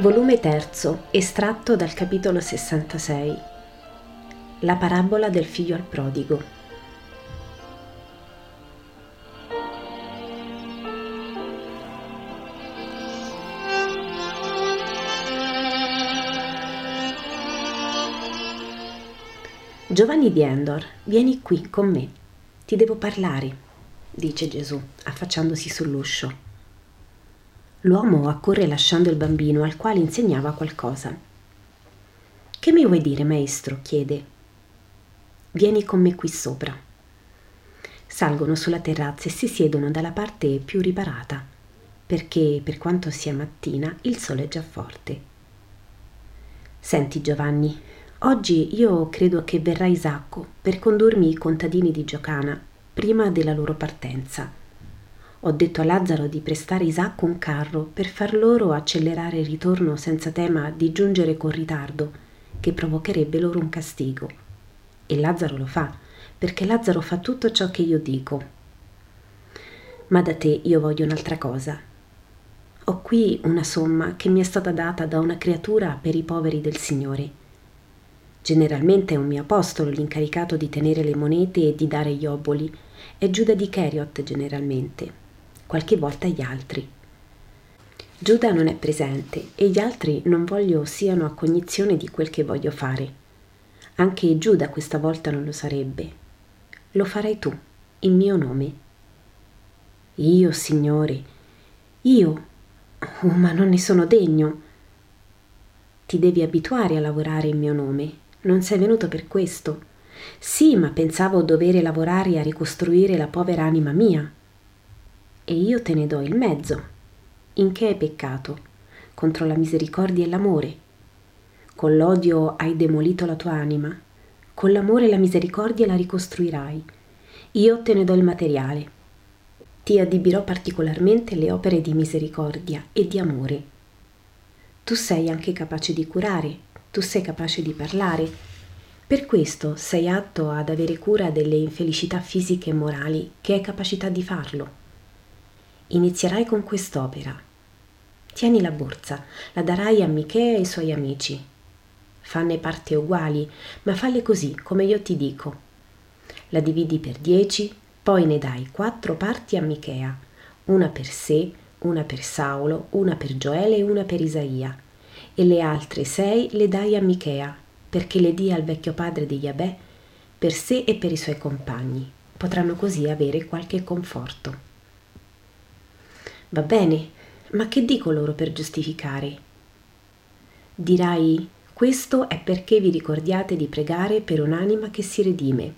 Volume 3, estratto dal capitolo 66. La parabola del figlio al prodigo. Giovanni di Endor, vieni qui con me. Ti devo parlare, dice Gesù, affacciandosi sull'uscio. L'uomo accorre lasciando il bambino al quale insegnava qualcosa. Che mi vuoi dire, maestro? chiede. Vieni con me qui sopra. Salgono sulla terrazza e si siedono dalla parte più riparata, perché per quanto sia mattina il sole è già forte. Senti Giovanni, oggi io credo che verrà Isacco per condurmi i contadini di Giocana prima della loro partenza ho detto a Lazzaro di prestare Isacco un carro per far loro accelerare il ritorno senza tema di giungere con ritardo, che provocherebbe loro un castigo. E Lazzaro lo fa, perché Lazzaro fa tutto ciò che io dico. Ma da te io voglio un'altra cosa. Ho qui una somma che mi è stata data da una creatura per i poveri del Signore. Generalmente è un mio apostolo l'incaricato di tenere le monete e di dare gli oboli. È Giuda di Cheriot generalmente qualche volta gli altri. Giuda non è presente e gli altri non voglio siano a cognizione di quel che voglio fare. Anche Giuda questa volta non lo sarebbe. Lo farai tu, in mio nome. Io, Signore, io, oh, ma non ne sono degno. Ti devi abituare a lavorare in mio nome. Non sei venuto per questo. Sì, ma pensavo dovere lavorare a ricostruire la povera anima mia e io te ne do il mezzo. In che hai peccato? Contro la misericordia e l'amore. Con l'odio hai demolito la tua anima, con l'amore e la misericordia la ricostruirai. Io te ne do il materiale. Ti adibirò particolarmente le opere di misericordia e di amore. Tu sei anche capace di curare, tu sei capace di parlare. Per questo sei atto ad avere cura delle infelicità fisiche e morali che hai capacità di farlo. Inizierai con quest'opera. Tieni la borsa, la darai a Michea e ai suoi amici. Fanne parte uguali, ma falle così, come io ti dico. La dividi per dieci, poi ne dai quattro parti a Michea, una per sé, una per Saulo, una per Gioele e una per Isaia, e le altre sei le dai a Michea, perché le dia al vecchio padre di Yabè, per sé e per i suoi compagni. Potranno così avere qualche conforto. Va bene, ma che dico loro per giustificare? Dirai, questo è perché vi ricordiate di pregare per un'anima che si redime.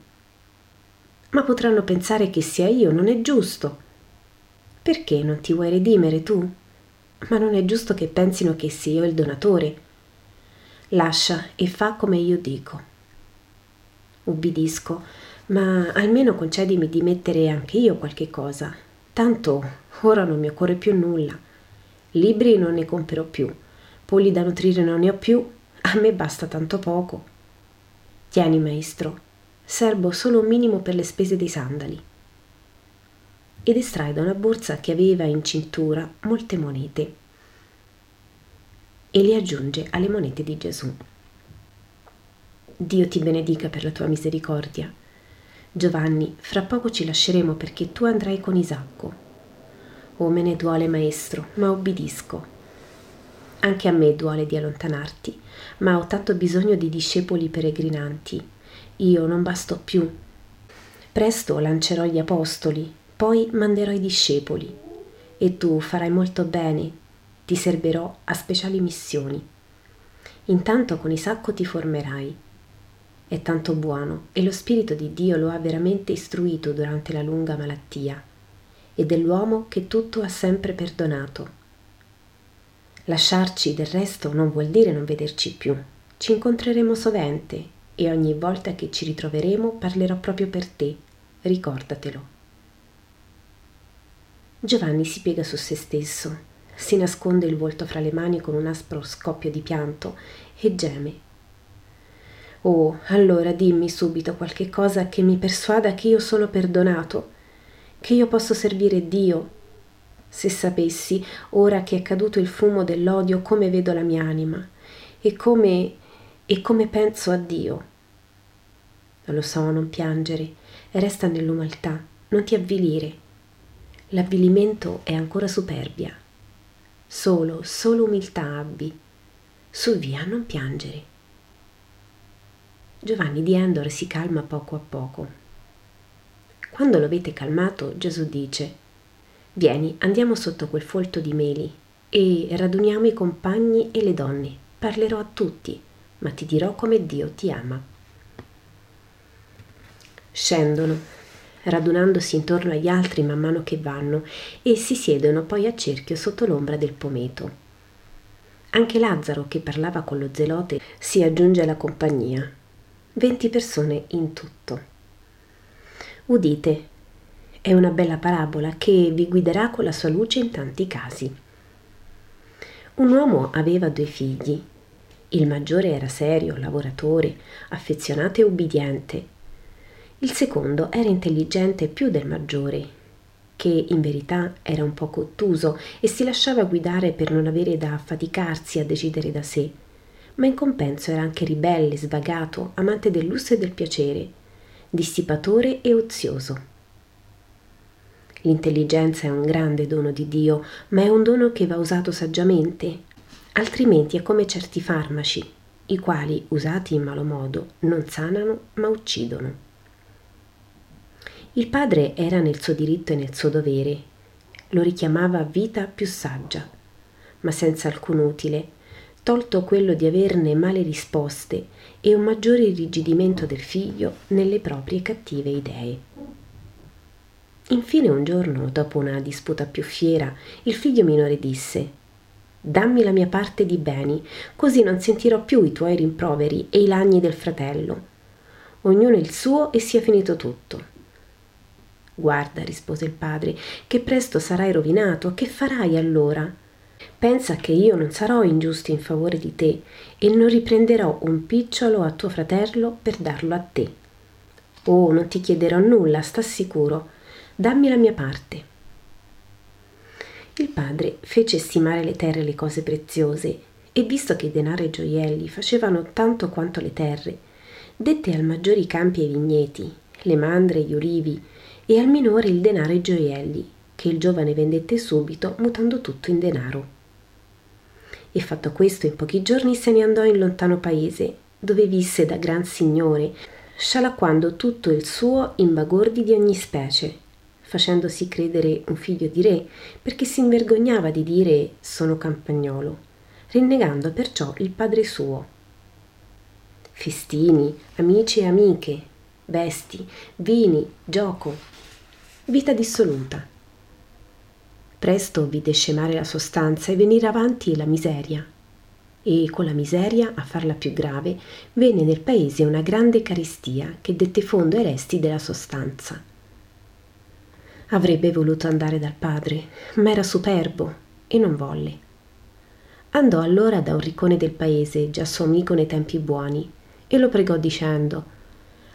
Ma potranno pensare che sia io, non è giusto. Perché non ti vuoi redimere tu? Ma non è giusto che pensino che sia io il donatore. Lascia e fa come io dico. Ubbidisco, ma almeno concedimi di mettere anche io qualche cosa, Tanto ora non mi occorre più nulla. Libri non ne comprerò più, polli da nutrire non ne ho più, a me basta tanto poco. Tieni, maestro, serbo solo un minimo per le spese dei sandali. Ed estrae da una borsa che aveva in cintura molte monete e le aggiunge alle monete di Gesù. Dio ti benedica per la tua misericordia Giovanni, fra poco ci lasceremo perché tu andrai con Isacco. Oh, me ne duole, maestro, ma obbedisco. Anche a me duole di allontanarti, ma ho tanto bisogno di discepoli peregrinanti. Io non basto più. Presto lancerò gli apostoli, poi manderò i discepoli. E tu farai molto bene, ti servirò a speciali missioni. Intanto con Isacco ti formerai è tanto buono e lo Spirito di Dio lo ha veramente istruito durante la lunga malattia e dell'uomo che tutto ha sempre perdonato. Lasciarci del resto non vuol dire non vederci più. Ci incontreremo sovente e ogni volta che ci ritroveremo parlerò proprio per te. Ricordatelo. Giovanni si piega su se stesso, si nasconde il volto fra le mani con un aspro scoppio di pianto e geme Oh, allora dimmi subito qualche cosa che mi persuada che io sono perdonato, che io posso servire Dio. se sapessi, ora che è caduto il fumo dell'odio, come vedo la mia anima e come e come penso a Dio. Lo so, non piangere, resta nell'umanità, non ti avvilire. L'avvilimento è ancora superbia. Solo, solo umiltà abbi. Su via, non piangere. Giovanni di Endor si calma poco a poco. Quando lo avete calmato, Gesù dice Vieni, andiamo sotto quel folto di meli e raduniamo i compagni e le donne. Parlerò a tutti, ma ti dirò come Dio ti ama. Scendono, radunandosi intorno agli altri man mano che vanno, e si siedono poi a cerchio sotto l'ombra del pometo. Anche Lazzaro, che parlava con lo zelote, si aggiunge alla compagnia. Venti persone in tutto. Udite, è una bella parabola che vi guiderà con la sua luce in tanti casi. Un uomo aveva due figli. Il maggiore era serio, lavoratore, affezionato e ubbidiente. Il secondo era intelligente più del maggiore, che in verità era un po' ottuso e si lasciava guidare per non avere da affaticarsi a decidere da sé, ma in compenso era anche ribelle, svagato, amante del lusso e del piacere, dissipatore e ozioso. L'intelligenza è un grande dono di Dio, ma è un dono che va usato saggiamente, altrimenti è come certi farmaci, i quali, usati in malo modo, non sanano ma uccidono. Il padre era nel suo diritto e nel suo dovere, lo richiamava vita più saggia, ma senza alcun utile, tolto quello di averne male risposte e un maggiore irrigidimento del figlio nelle proprie cattive idee. Infine un giorno, dopo una disputa più fiera, il figlio minore disse Dammi la mia parte di beni, così non sentirò più i tuoi rimproveri e i lagni del fratello. Ognuno il suo e sia finito tutto. Guarda, rispose il padre, che presto sarai rovinato, che farai allora? Pensa che io non sarò ingiusto in favore di te e non riprenderò un picciolo a tuo fratello per darlo a te. Oh, non ti chiederò nulla, sta sicuro dammi la mia parte. Il padre fece stimare le terre le cose preziose e visto che denaro e gioielli facevano tanto quanto le terre, dette al maggiore i campi e i vigneti, le mandre e gli ulivi, e al minore il denaro e i gioielli, che il giovane vendette subito, mutando tutto in denaro. E fatto questo, in pochi giorni se ne andò in lontano paese, dove visse da gran signore, scialacquando tutto il suo in bagordi di ogni specie, facendosi credere un figlio di re, perché si invergognava di dire sono campagnolo, rinnegando perciò il padre suo. Festini, amici e amiche, vesti, vini, gioco, vita dissoluta. Presto vide scemare la sostanza e venire avanti la miseria. E con la miseria, a farla più grave, venne nel paese una grande carestia che dette fondo ai resti della sostanza. Avrebbe voluto andare dal padre, ma era superbo e non volle. Andò allora da un riccone del paese, già suo amico nei tempi buoni, e lo pregò dicendo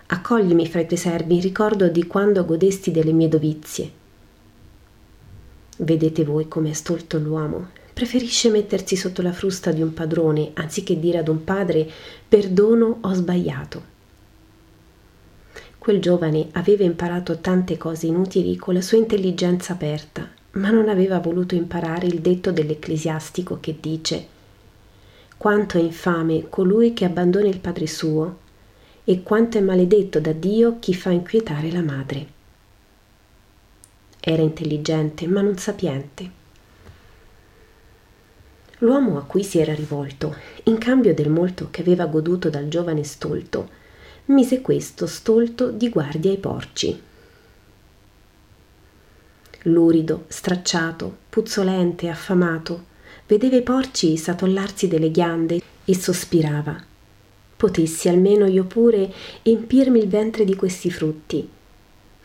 Accoglimi fra i tuoi servi in ricordo di quando godesti delle mie dovizie. Vedete voi come è stolto l'uomo. Preferisce mettersi sotto la frusta di un padrone anziché dire ad un padre perdono ho sbagliato. Quel giovane aveva imparato tante cose inutili con la sua intelligenza aperta, ma non aveva voluto imparare il detto dell'ecclesiastico che dice quanto è infame colui che abbandona il padre suo e quanto è maledetto da Dio chi fa inquietare la madre. Era intelligente, ma non sapiente. L'uomo a cui si era rivolto, in cambio del molto che aveva goduto dal giovane stolto, mise questo stolto di guardia ai porci. Lurido, stracciato, puzzolente, affamato, vedeva i porci satollarsi delle ghiande e sospirava. Potessi almeno io pure empirmi il ventre di questi frutti,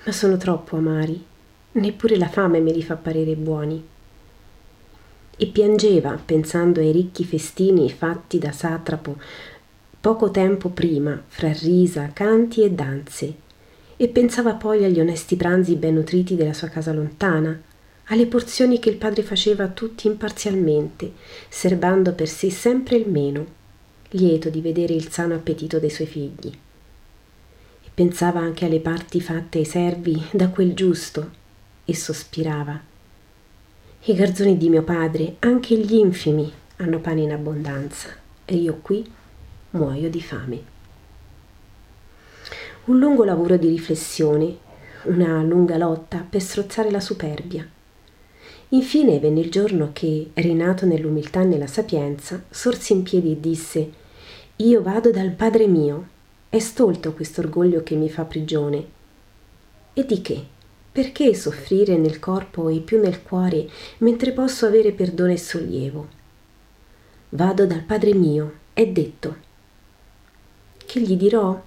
ma sono troppo amari, neppure la fame me li fa parere buoni. E piangeva pensando ai ricchi festini fatti da satrapo poco tempo prima fra risa, canti e danze, e pensava poi agli onesti pranzi ben nutriti della sua casa lontana, alle porzioni che il padre faceva a tutti imparzialmente, serbando per sé sempre il meno, lieto di vedere il sano appetito dei suoi figli. E pensava anche alle parti fatte ai servi da quel giusto e sospirava. I garzoni di mio padre, anche gli infimi, hanno pane in abbondanza e io qui muoio di fame. Un lungo lavoro di riflessione, una lunga lotta per strozzare la superbia Infine venne il giorno che, rinato nell'umiltà e nella sapienza, sorse in piedi e disse Io vado dal Padre mio. È stolto questo orgoglio che mi fa prigione. E di che? Perché soffrire nel corpo e più nel cuore, mentre posso avere perdono e sollievo? Vado dal Padre mio, è detto. Che gli dirò?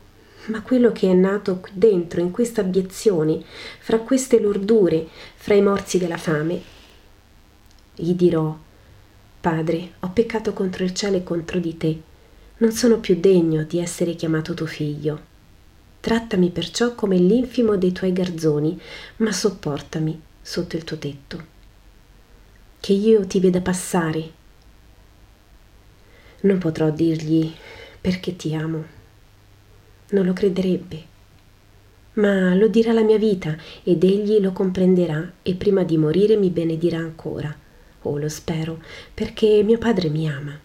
Ma quello che è nato qui dentro, in questa abiezione, fra queste lordure, fra i morsi della fame, gli dirò Padre, ho peccato contro il cielo e contro di te. Non sono più degno di essere chiamato tuo figlio. Trattami perciò come l'infimo dei tuoi garzoni, ma sopportami sotto il tuo tetto. Che io ti veda passare. Non potrò dirgli perché ti amo. Non lo crederebbe. Ma lo dirà la mia vita ed egli lo comprenderà e prima di morire mi benedirà ancora oh lo spero, perché mio padre mi ama.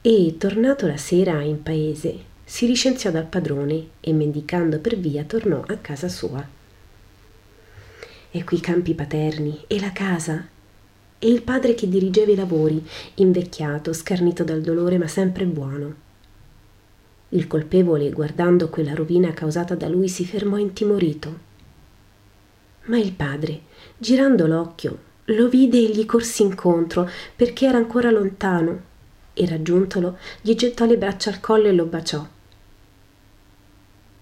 E, tornato la sera in paese, si licenziò dal padrone e, mendicando per via, tornò a casa sua. Ecco i campi paterni e la casa e il padre che dirigeva i lavori, invecchiato, scarnito dal dolore, ma sempre buono. Il colpevole, guardando quella rovina causata da lui, si fermò intimorito. Ma il padre, girando l'occhio, lo vide e gli corsi incontro perché era ancora lontano e raggiuntolo gli gettò le braccia al collo e lo baciò.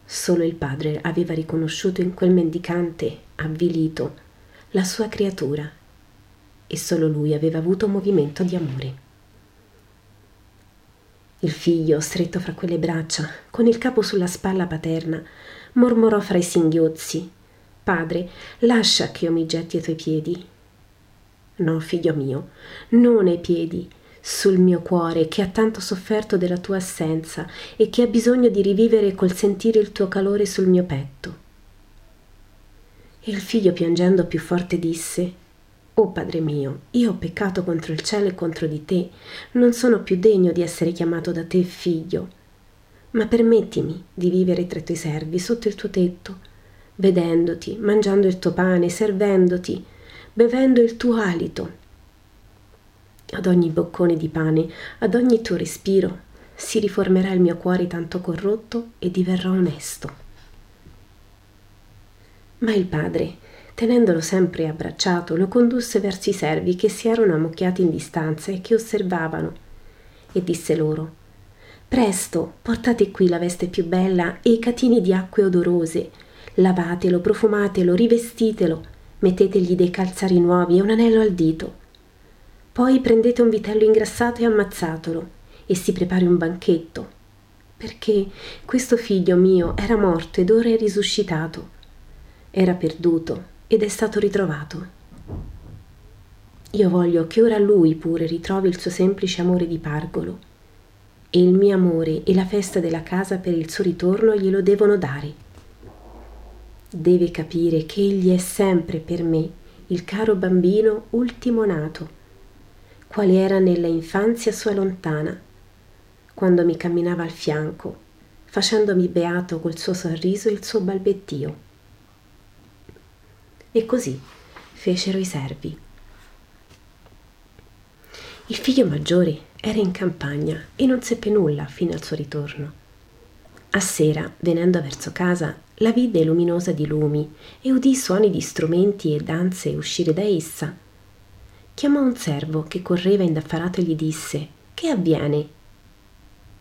Solo il padre aveva riconosciuto in quel mendicante avvilito la sua creatura e solo lui aveva avuto un movimento di amore. Il figlio, stretto fra quelle braccia, con il capo sulla spalla paterna, mormorò fra i singhiozzi Padre, lascia che io mi getti ai tuoi piedi No, figlio mio, non ai piedi, sul mio cuore che ha tanto sofferto della tua assenza e che ha bisogno di rivivere col sentire il tuo calore sul mio petto. E il figlio piangendo più forte disse Oh Padre mio, io ho peccato contro il cielo e contro di te, non sono più degno di essere chiamato da te figlio, ma permettimi di vivere tra i tuoi servi sotto il tuo tetto, vedendoti, mangiando il tuo pane, servendoti, bevendo il tuo alito. Ad ogni boccone di pane, ad ogni tuo respiro, si riformerà il mio cuore tanto corrotto e diverrò onesto. Ma il padre, tenendolo sempre abbracciato, lo condusse verso i servi che si erano ammucchiati in distanza e che osservavano, e disse loro Presto, portate qui la veste più bella e i catini di acque odorose, lavatelo, profumatelo, rivestitelo, mettetegli dei calzari nuovi e un anello al dito. Poi prendete un vitello ingrassato e ammazzatelo e si prepari un banchetto, perché questo figlio mio era morto ed ora è risuscitato. Era perduto ed è stato ritrovato. Io voglio che ora lui pure ritrovi il suo semplice amore di pargolo e il mio amore e la festa della casa per il suo ritorno glielo devono dare deve capire che egli è sempre per me il caro bambino ultimo nato, quale era nella infanzia sua lontana, quando mi camminava al fianco, facendomi beato col suo sorriso e il suo balbettio. E così fecero i servi. Il figlio maggiore era in campagna e non seppe nulla fino al suo ritorno. A sera, venendo verso casa, la vide luminosa di lumi e udì suoni di strumenti e danze uscire da essa. Chiamò un servo che correva indaffarato e gli disse Che avviene?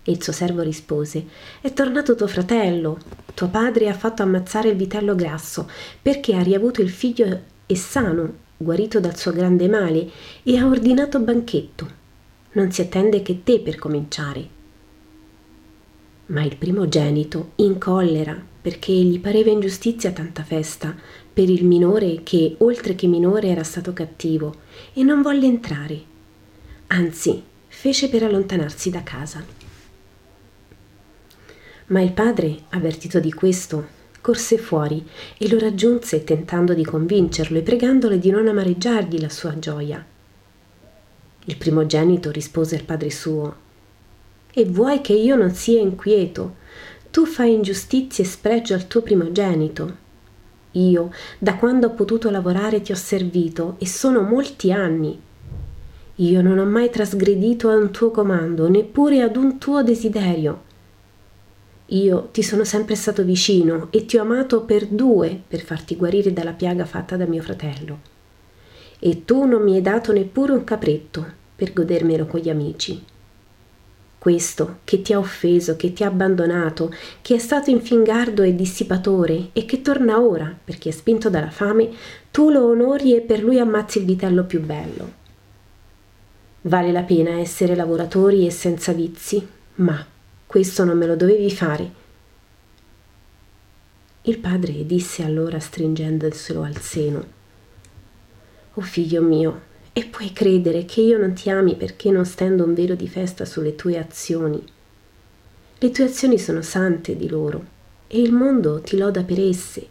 E il suo servo rispose È tornato tuo fratello. Tuo padre ha fatto ammazzare il vitello grasso perché ha riavuto il figlio e sano, guarito dal suo grande male, e ha ordinato banchetto. Non si attende che te per cominciare. Ma il primogenito, in collera, perché gli pareva ingiustizia tanta festa per il minore che, oltre che minore, era stato cattivo e non volle entrare. Anzi, fece per allontanarsi da casa. Ma il padre, avvertito di questo, corse fuori e lo raggiunse tentando di convincerlo e pregandolo di non amareggiargli la sua gioia. Il primogenito rispose al padre suo E vuoi che io non sia inquieto? Tu fai ingiustizia e spregio al tuo primogenito. Io, da quando ho potuto lavorare, ti ho servito e sono molti anni. Io non ho mai trasgredito a un tuo comando, neppure ad un tuo desiderio. Io ti sono sempre stato vicino e ti ho amato per due per farti guarire dalla piaga fatta da mio fratello. E tu non mi hai dato neppure un capretto per godermelo con gli amici. Questo che ti ha offeso, che ti ha abbandonato, che è stato infingardo e dissipatore e che torna ora perché è spinto dalla fame, tu lo onori e per lui ammazzi il vitello più bello. Vale la pena essere lavoratori e senza vizi, ma questo non me lo dovevi fare. Il padre disse allora stringendoselo al seno. Oh figlio mio, e puoi credere che io non ti ami perché non stendo un velo di festa sulle tue azioni. Le tue azioni sono sante di loro e il mondo ti loda per esse.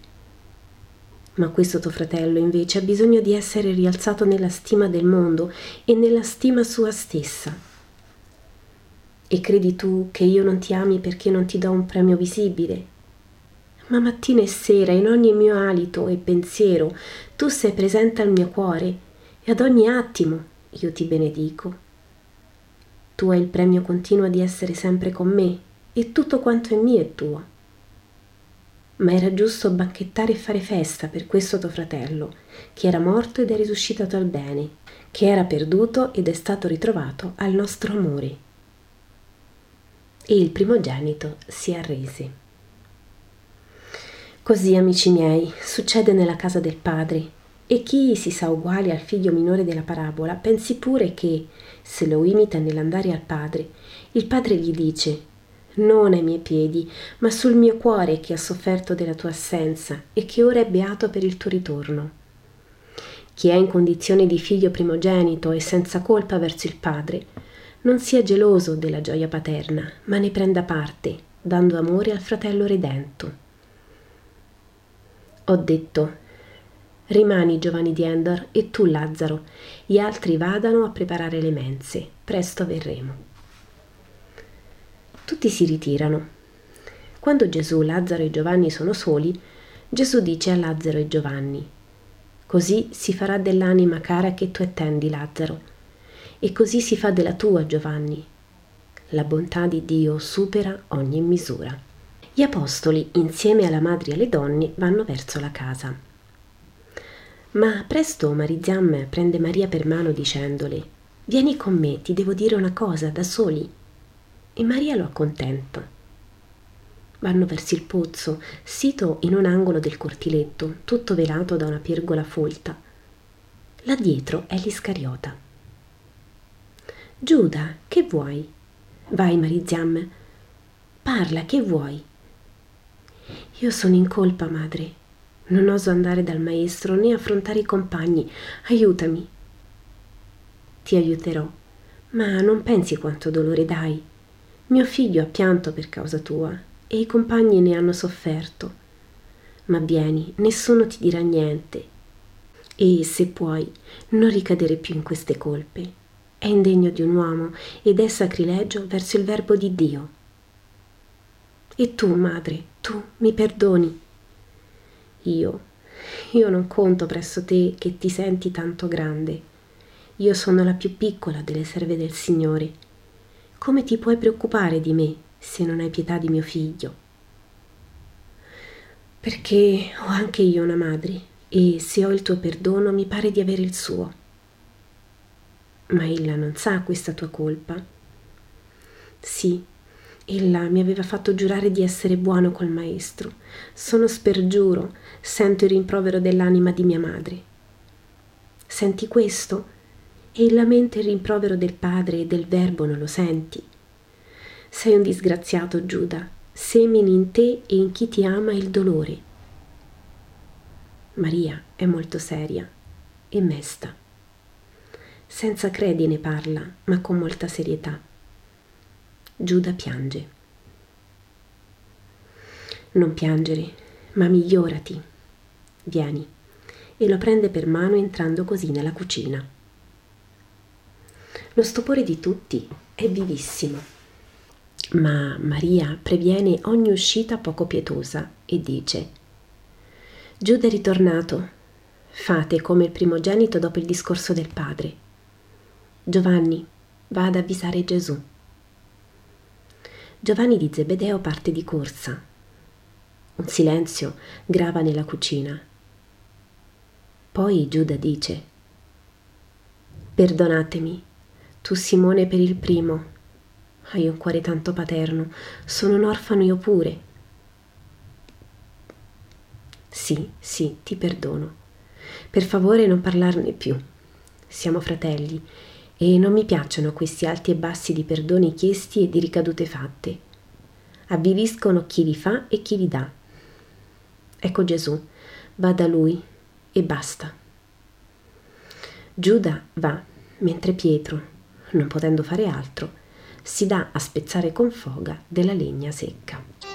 Ma questo tuo fratello invece ha bisogno di essere rialzato nella stima del mondo e nella stima sua stessa. E credi tu che io non ti ami perché non ti do un premio visibile? Ma mattina e sera, in ogni mio alito e pensiero, tu sei presente al mio cuore e ad ogni attimo io ti benedico. Tu hai il premio continuo di essere sempre con me e tutto quanto è mio è tuo. Ma era giusto banchettare e fare festa per questo tuo fratello, che era morto ed è risuscitato al bene, che era perduto ed è stato ritrovato al nostro amore e il primogenito si arrese. Così, amici miei, succede nella casa del padre, e chi si sa uguale al figlio minore della parabola pensi pure che, se lo imita nell'andare al padre, il padre gli dice non ai miei piedi, ma sul mio cuore che ha sofferto della tua assenza e che ora è beato per il tuo ritorno. Chi è in condizione di figlio primogenito e senza colpa verso il padre, non sia geloso della gioia paterna, ma ne prenda parte, dando amore al fratello redento. Ho detto, rimani Giovanni di Endor e tu Lazzaro, gli altri vadano a preparare le mense, presto verremo. Tutti si ritirano. Quando Gesù, Lazzaro e Giovanni sono soli, Gesù dice a Lazzaro e Giovanni, Così si farà dell'anima cara che tu attendi, Lazzaro e così si fa della tua, Giovanni. La bontà di Dio supera ogni misura. Gli apostoli, insieme alla madre e alle donne, vanno verso la casa. Ma presto Mariziam prende Maria per mano dicendole Vieni con me, ti devo dire una cosa da soli. E Maria lo accontenta. Vanno verso il pozzo, sito in un angolo del cortiletto, tutto velato da una pergola folta. Là dietro è l'Iscariota. Giuda, che vuoi? Vai, Mariziam. Parla, che vuoi? Io sono in colpa, madre. Non oso andare dal maestro né affrontare i compagni. Aiutami. Ti aiuterò, ma non pensi quanto dolore dai. Mio figlio ha pianto per causa tua e i compagni ne hanno sofferto. Ma vieni, nessuno ti dirà niente. E se puoi, non ricadere più in queste colpe è indegno di un uomo ed è sacrilegio verso il verbo di Dio. E tu, madre, tu mi perdoni. Io, io non conto presso te che ti senti tanto grande. Io sono la più piccola delle serve del Signore. Come ti puoi preoccupare di me se non hai pietà di mio figlio? Perché ho anche io una madre e se ho il tuo perdono mi pare di avere il suo ma ella non sa questa tua colpa. Sì, ella mi aveva fatto giurare di essere buono col maestro. Sono spergiuro, sento il rimprovero dell'anima di mia madre. Senti questo? E il lamento e il rimprovero del padre e del verbo non lo senti? Sei un disgraziato, Giuda, semini in te e in chi ti ama il dolore. Maria è molto seria e mesta. Senza credi ne parla, ma con molta serietà. Giuda piange. Non piangere, ma migliorati. Vieni. E lo prende per mano entrando così nella cucina. Lo stupore di tutti è vivissimo, ma Maria previene ogni uscita poco pietosa e dice Giuda è ritornato, fate come il primogenito dopo il discorso del padre. Giovanni, va ad avvisare Gesù. Giovanni di Zebedeo parte di corsa. Un silenzio grava nella cucina. Poi Giuda dice, Perdonatemi, tu Simone per il primo. Hai un cuore tanto paterno, sono un orfano io pure. Sì, sì, ti perdono. Per favore non parlarne più. Siamo fratelli e non mi piacciono questi alti e bassi di perdoni chiesti e di ricadute fatte. Avviliscono chi li fa e chi li dà. Ecco Gesù, va da lui e basta. Giuda va, mentre Pietro, non potendo fare altro, si dà a spezzare con foga della legna secca.